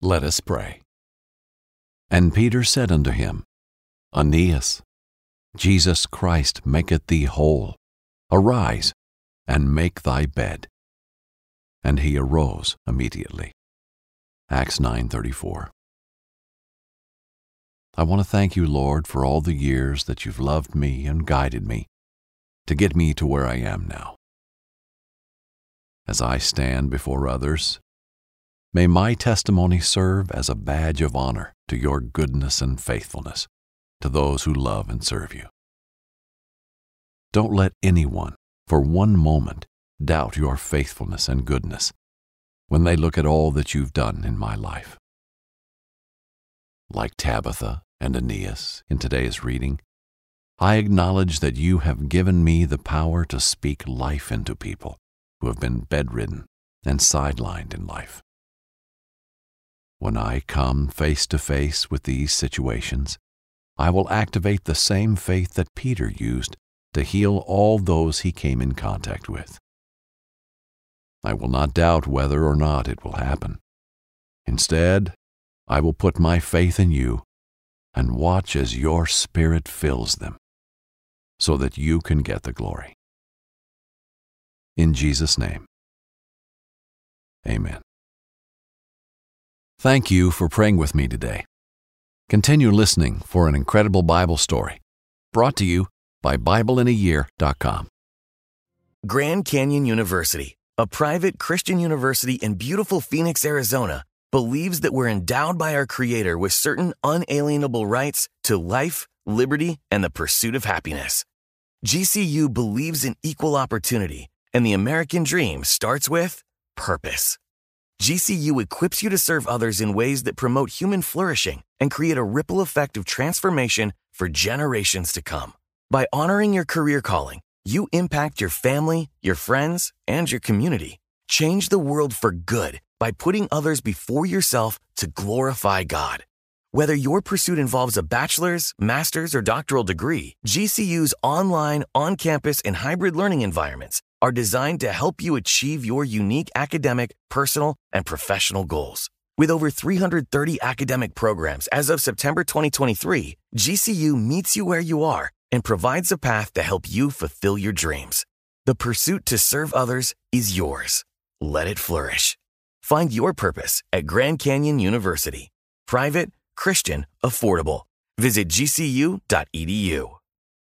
Let us pray. And Peter said unto him, Aeneas, Jesus Christ maketh thee whole. Arise, and make thy bed. And he arose immediately. Acts 9:34. I want to thank you, Lord, for all the years that you've loved me and guided me to get me to where I am now. As I stand before others, may my testimony serve as a badge of honor to your goodness and faithfulness to those who love and serve you. Don't let anyone, for one moment, doubt your faithfulness and goodness when they look at all that you've done in my life. Like Tabitha and Aeneas in today's reading, I acknowledge that you have given me the power to speak life into people who have been bedridden and sidelined in life. When I come face to face with these situations, I will activate the same faith that Peter used to heal all those he came in contact with. I will not doubt whether or not it will happen. Instead, I will put my faith in you and watch as your Spirit fills them so that you can get the glory. In Jesus' name, amen. Thank you for praying with me today. Continue listening for an incredible Bible story brought to you by BibleInAYear.com. Grand Canyon University, a private Christian university in beautiful Phoenix, Arizona, believes that we're endowed by our Creator with certain unalienable rights to life, liberty, and the pursuit of happiness. GCU believes in equal opportunity, and the American dream starts with purpose. GCU equips you to serve others in ways that promote human flourishing and create a ripple effect of transformation for generations to come. By honoring your career calling, you impact your family, your friends, and your community. Change the world for good by putting others before yourself to glorify God. Whether your pursuit involves a bachelor's, master's, or doctoral degree, GCU's online, on campus, and hybrid learning environments are designed to help you achieve your unique academic, personal, and professional goals. With over 330 academic programs as of September 2023, GCU meets you where you are and provides a path to help you fulfill your dreams. The pursuit to serve others is yours. Let it flourish. Find your purpose at Grand Canyon University. Private, Christian, affordable. Visit gcu.edu.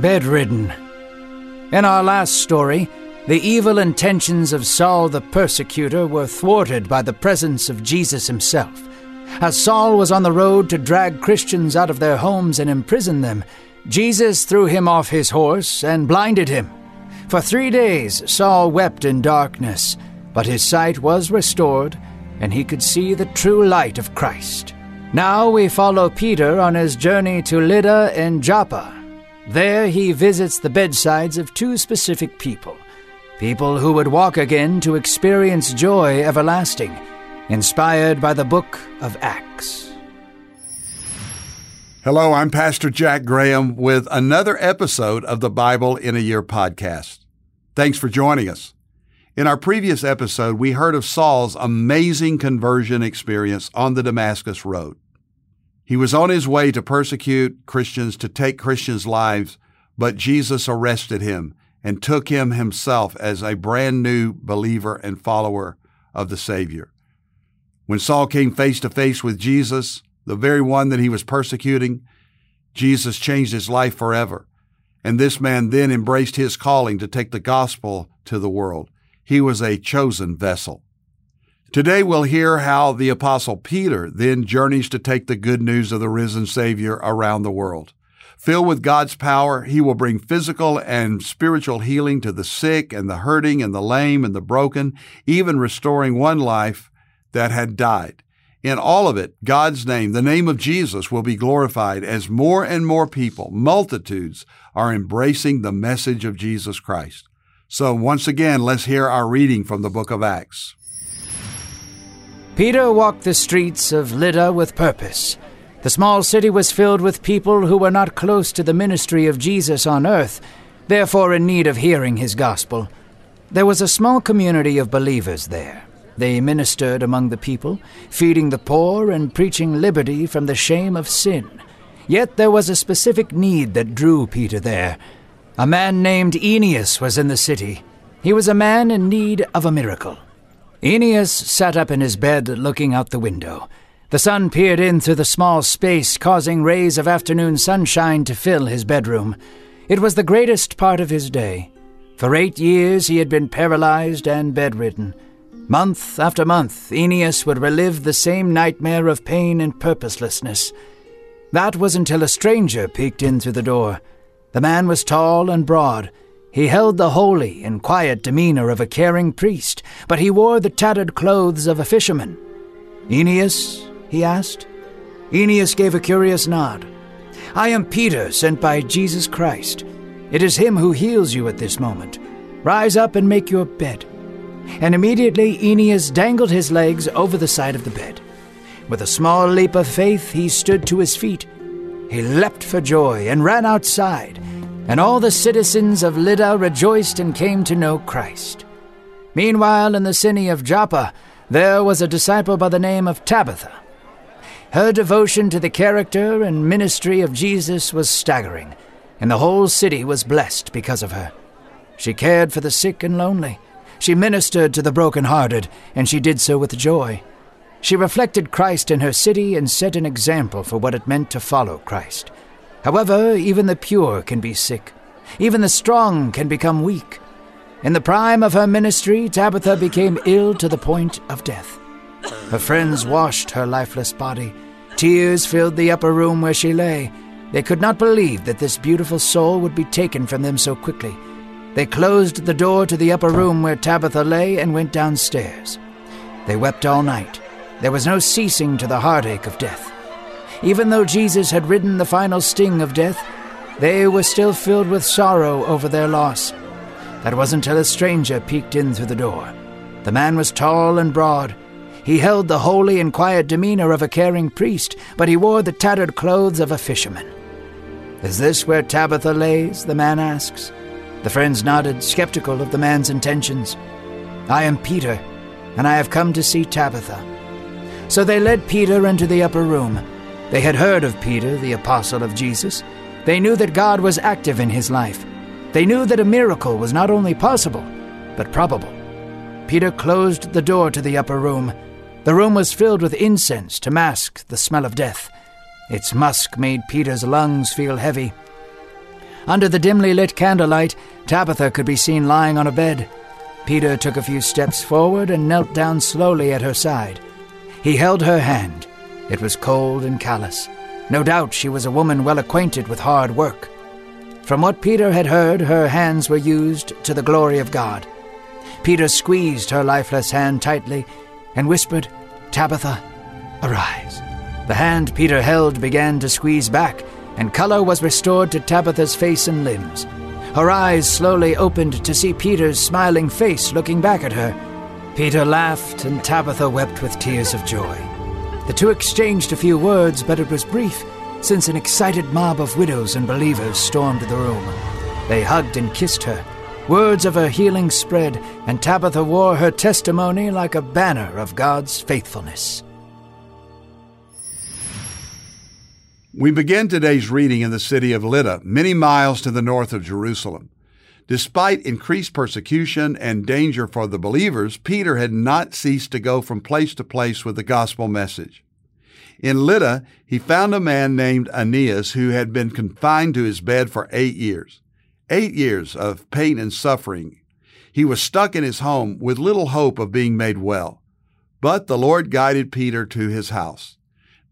Bedridden. In our last story, the evil intentions of Saul the persecutor were thwarted by the presence of Jesus himself. As Saul was on the road to drag Christians out of their homes and imprison them, Jesus threw him off his horse and blinded him. For three days Saul wept in darkness, but his sight was restored, and he could see the true light of Christ. Now we follow Peter on his journey to Lydda and Joppa, there he visits the bedsides of two specific people, people who would walk again to experience joy everlasting, inspired by the book of Acts. Hello, I'm Pastor Jack Graham with another episode of the Bible in a Year podcast. Thanks for joining us. In our previous episode, we heard of Saul's amazing conversion experience on the Damascus Road. He was on his way to persecute Christians, to take Christians' lives, but Jesus arrested him and took him himself as a brand new believer and follower of the Savior. When Saul came face to face with Jesus, the very one that he was persecuting, Jesus changed his life forever. And this man then embraced his calling to take the gospel to the world. He was a chosen vessel. Today we'll hear how the apostle Peter then journeys to take the good news of the risen Savior around the world. Filled with God's power, he will bring physical and spiritual healing to the sick and the hurting and the lame and the broken, even restoring one life that had died. In all of it, God's name, the name of Jesus, will be glorified as more and more people, multitudes, are embracing the message of Jesus Christ. So, once again, let's hear our reading from the book of Acts. Peter walked the streets of Lydda with purpose. The small city was filled with people who were not close to the ministry of Jesus on earth, therefore in need of hearing his gospel. There was a small community of believers there. They ministered among the people, feeding the poor and preaching liberty from the shame of sin. Yet there was a specific need that drew Peter there. A man named Aeneas was in the city. He was a man in need of a miracle. Aeneas sat up in his bed looking out the window. The sun peered in through the small space, causing rays of afternoon sunshine to fill his bedroom. It was the greatest part of his day. For eight years he had been paralyzed and bedridden. Month after month, Aeneas would relive the same nightmare of pain and purposelessness. That was until a stranger peeked in through the door. The man was tall and broad. He held the holy and quiet demeanor of a caring priest, but he wore the tattered clothes of a fisherman. Aeneas? he asked. Aeneas gave a curious nod. I am Peter, sent by Jesus Christ. It is him who heals you at this moment. Rise up and make your bed and immediately Aeneas dangled his legs over the side of the bed. With a small leap of faith, he stood to his feet. He leapt for joy and ran outside, and all the citizens of Lydda rejoiced and came to know Christ. Meanwhile, in the city of Joppa, there was a disciple by the name of Tabitha. Her devotion to the character and ministry of Jesus was staggering, and the whole city was blessed because of her. She cared for the sick and lonely she ministered to the broken-hearted, and she did so with joy. She reflected Christ in her city and set an example for what it meant to follow Christ. However, even the pure can be sick. Even the strong can become weak. In the prime of her ministry, Tabitha became ill to the point of death. Her friends washed her lifeless body. Tears filled the upper room where she lay. They could not believe that this beautiful soul would be taken from them so quickly. They closed the door to the upper room where Tabitha lay and went downstairs. They wept all night. There was no ceasing to the heartache of death. Even though Jesus had ridden the final sting of death, they were still filled with sorrow over their loss. That wasn't until a stranger peeked in through the door. The man was tall and broad. He held the holy and quiet demeanor of a caring priest, but he wore the tattered clothes of a fisherman. Is this where Tabitha lays? the man asks. The friends nodded, skeptical of the man's intentions. I am Peter, and I have come to see Tabitha. So they led Peter into the upper room. They had heard of Peter, the apostle of Jesus. They knew that God was active in his life. They knew that a miracle was not only possible, but probable. Peter closed the door to the upper room. The room was filled with incense to mask the smell of death. Its musk made Peter's lungs feel heavy. Under the dimly lit candlelight, Tabitha could be seen lying on a bed. Peter took a few steps forward and knelt down slowly at her side. He held her hand. It was cold and callous. No doubt she was a woman well acquainted with hard work. From what Peter had heard, her hands were used to the glory of God. Peter squeezed her lifeless hand tightly and whispered, Tabitha, arise. The hand Peter held began to squeeze back, and color was restored to Tabitha's face and limbs. Her eyes slowly opened to see Peter's smiling face looking back at her. Peter laughed, and Tabitha wept with tears of joy. The two exchanged a few words, but it was brief. since an excited mob of widows and believers stormed the room. They hugged and kissed her. Words of her healing spread, and Tabitha wore her testimony like a banner of God's faithfulness. We begin today's reading in the city of Lydda, many miles to the north of Jerusalem. Despite increased persecution and danger for the believers, Peter had not ceased to go from place to place with the gospel message. In Lydda, he found a man named Aeneas who had been confined to his bed for eight years. Eight years of pain and suffering. He was stuck in his home with little hope of being made well. But the Lord guided Peter to his house.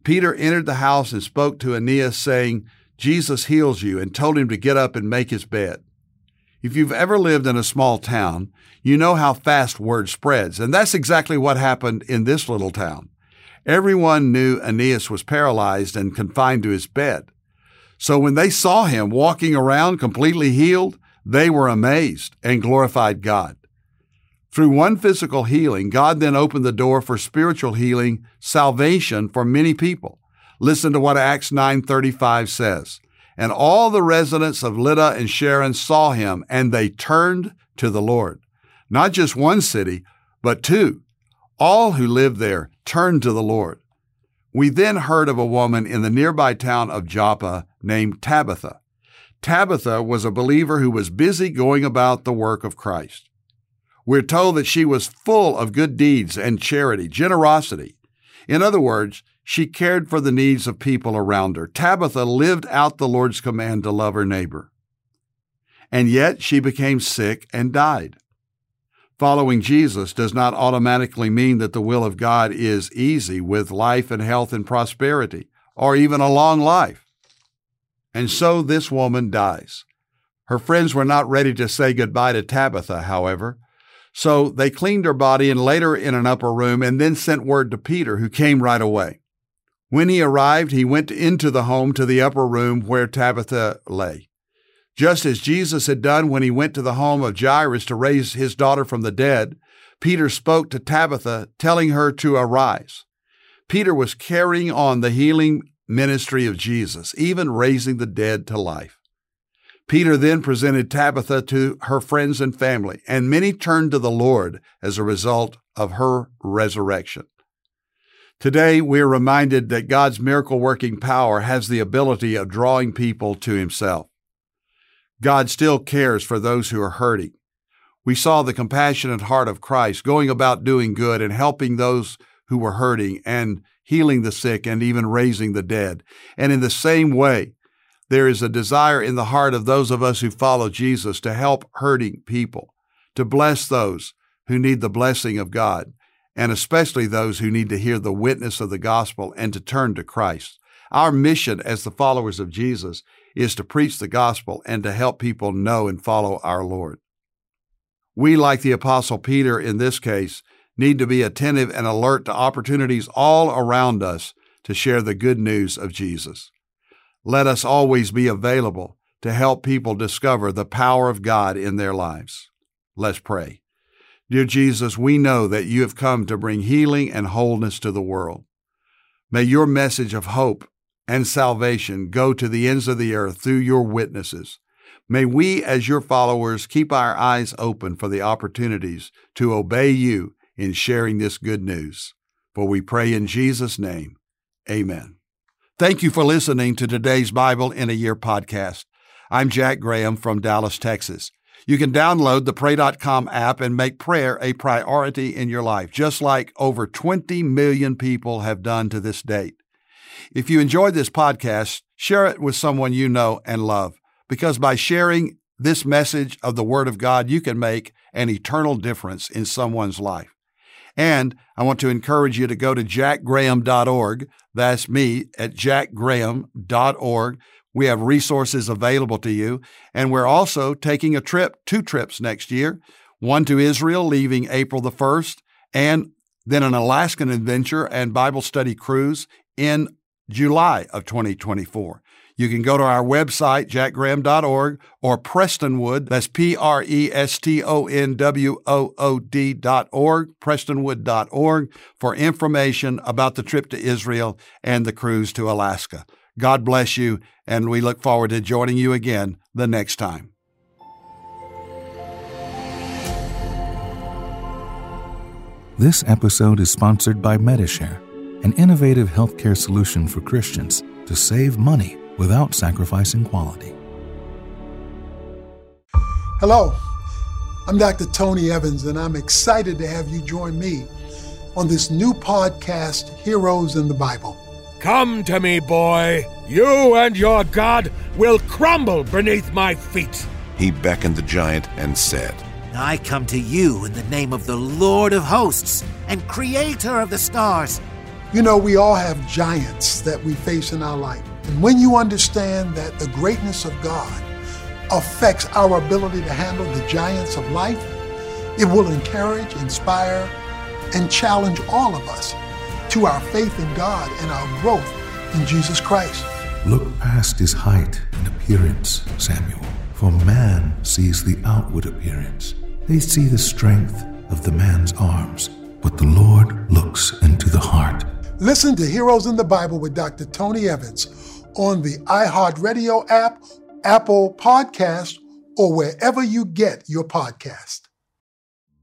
Peter entered the house and spoke to Aeneas, saying, Jesus heals you, and told him to get up and make his bed. If you've ever lived in a small town, you know how fast word spreads, and that's exactly what happened in this little town. Everyone knew Aeneas was paralyzed and confined to his bed. So when they saw him walking around completely healed, they were amazed and glorified God. Through one physical healing, God then opened the door for spiritual healing, salvation for many people. Listen to what Acts 9:35 says. And all the residents of Lydda and Sharon saw him, and they turned to the Lord. Not just one city, but two. All who lived there turned to the Lord. We then heard of a woman in the nearby town of Joppa named Tabitha. Tabitha was a believer who was busy going about the work of Christ. We're told that she was full of good deeds and charity, generosity. In other words, she cared for the needs of people around her. Tabitha lived out the Lord's command to love her neighbor. And yet she became sick and died. Following Jesus does not automatically mean that the will of God is easy with life and health and prosperity, or even a long life. And so this woman dies. Her friends were not ready to say goodbye to Tabitha, however. So they cleaned her body and laid her in an upper room and then sent word to Peter, who came right away. When he arrived, he went into the home to the upper room where Tabitha lay. Just as Jesus had done when he went to the home of Jairus to raise his daughter from the dead, Peter spoke to Tabitha, telling her to arise. Peter was carrying on the healing ministry of Jesus, even raising the dead to life. Peter then presented Tabitha to her friends and family, and many turned to the Lord as a result of her resurrection. Today, we are reminded that God's miracle working power has the ability of drawing people to Himself. God still cares for those who are hurting. We saw the compassionate heart of Christ going about doing good and helping those who were hurting and healing the sick and even raising the dead. And in the same way, there is a desire in the heart of those of us who follow Jesus to help hurting people, to bless those who need the blessing of God, and especially those who need to hear the witness of the gospel and to turn to Christ. Our mission as the followers of Jesus is to preach the gospel and to help people know and follow our Lord. We, like the Apostle Peter in this case, need to be attentive and alert to opportunities all around us to share the good news of Jesus. Let us always be available to help people discover the power of God in their lives. Let's pray. Dear Jesus, we know that you have come to bring healing and wholeness to the world. May your message of hope and salvation go to the ends of the earth through your witnesses. May we, as your followers, keep our eyes open for the opportunities to obey you in sharing this good news. For we pray in Jesus' name. Amen. Thank you for listening to today's Bible in a Year podcast. I'm Jack Graham from Dallas, Texas. You can download the Pray.com app and make prayer a priority in your life, just like over 20 million people have done to this date. If you enjoyed this podcast, share it with someone you know and love, because by sharing this message of the Word of God, you can make an eternal difference in someone's life. And I want to encourage you to go to jackgraham.org. That's me at jackgraham.org. We have resources available to you. And we're also taking a trip, two trips next year one to Israel, leaving April the 1st, and then an Alaskan adventure and Bible study cruise in July of 2024. You can go to our website, jackgraham.org, or Prestonwood, that's P R E S T O N W O O D.org, prestonwood.org, for information about the trip to Israel and the cruise to Alaska. God bless you, and we look forward to joining you again the next time. This episode is sponsored by Medi-Share, an innovative healthcare solution for Christians to save money without sacrificing quality. Hello, I'm Dr. Tony Evans, and I'm excited to have you join me on this new podcast, Heroes in the Bible. Come to me, boy. You and your God will crumble beneath my feet. He beckoned the giant and said, I come to you in the name of the Lord of hosts and creator of the stars. You know, we all have giants that we face in our life. And when you understand that the greatness of God affects our ability to handle the giants of life, it will encourage, inspire, and challenge all of us to our faith in God and our growth in Jesus Christ. Look past his height and appearance, Samuel, for man sees the outward appearance. They see the strength of the man's arms, but the Lord looks into the heart. Listen to Heroes in the Bible with Dr. Tony Evans on the iHeartRadio app, Apple Podcast, or wherever you get your podcast.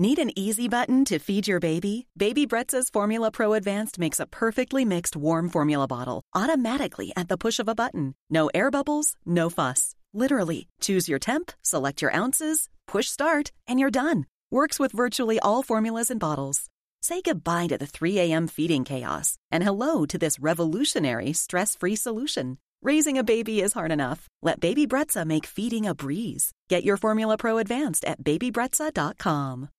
Need an easy button to feed your baby? Baby Brezza's Formula Pro Advanced makes a perfectly mixed warm formula bottle automatically at the push of a button. No air bubbles, no fuss. Literally, choose your temp, select your ounces, push start, and you're done. Works with virtually all formulas and bottles. Say goodbye to the 3 a.m. feeding chaos and hello to this revolutionary stress free solution. Raising a baby is hard enough. Let Baby Brezza make feeding a breeze. Get your Formula Pro Advanced at babybrezza.com.